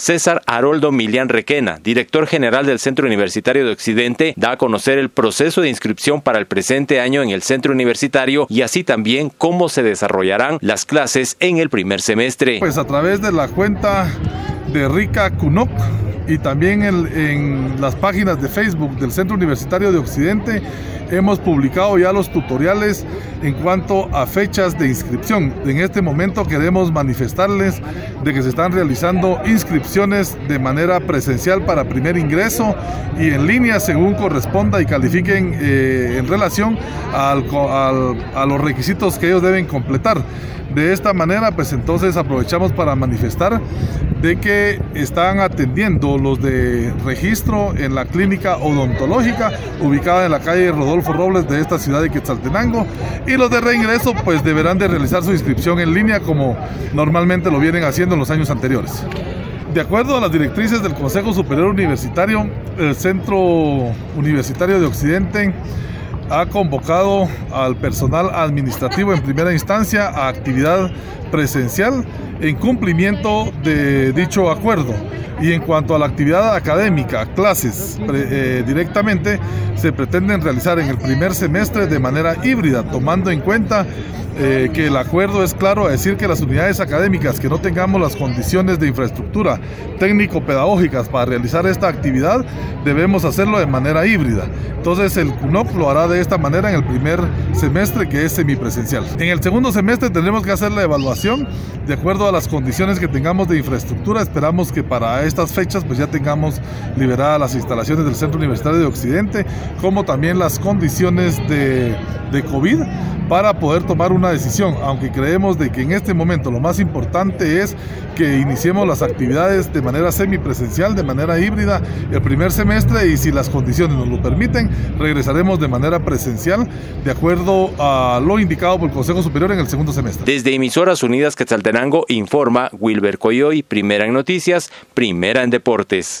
César Haroldo Milian Requena, director general del Centro Universitario de Occidente, da a conocer el proceso de inscripción para el presente año en el centro universitario y así también cómo se desarrollarán las clases en el primer semestre. Pues a través de la cuenta de Rica Cunoc y también en, las páginas de Facebook del Centro Universitario de Occidente hemos publicado ya los tutoriales en cuanto a fechas de inscripción. En este momento queremos manifestarles de que se están realizando inscripciones de manera presencial para primer ingreso y en línea según corresponda y califiquen eh, en relación a los requisitos que ellos deben completar. De esta manera, pues entonces aprovechamos para manifestar de que están atendiendo los de registro en la clínica odontológica ubicada en la calle Rodolfo Robles de esta ciudad de Quetzaltenango y los de reingreso pues deberán de realizar su inscripción en línea como normalmente lo vienen haciendo en los años anteriores. De acuerdo a las directrices del Consejo Superior Universitario, el Centro Universitario de Occidente ha convocado al personal administrativo en primera instancia a actividad presencial en cumplimiento de dicho acuerdo. Y en cuanto a la actividad académica, clases eh, directamente se pretenden realizar en el primer semestre de manera híbrida, tomando en cuenta eh, que el acuerdo es claro a decir que las unidades académicas que no tengamos las condiciones de infraestructura técnico-pedagógicas para realizar esta actividad, debemos hacerlo de manera híbrida. Entonces el CUNOC lo hará de esta manera en el primer semestre que es semipresencial. En el segundo semestre tendremos que hacer la evaluación de acuerdo a las condiciones que tengamos de infraestructura. Esperamos que para estas fechas pues ya tengamos liberadas las instalaciones del Centro Universitario de Occidente, como también las condiciones de, de COVID para poder tomar una decisión, aunque creemos de que en este momento lo más importante es que iniciemos las actividades de manera semipresencial, de manera híbrida el primer semestre y si las condiciones nos lo permiten, regresaremos de manera presencial de acuerdo a lo indicado por el Consejo Superior en el segundo semestre. Desde Emisoras Unidas Quetzaltenango informa Wilber Coyoy, primera en noticias, primera en deportes.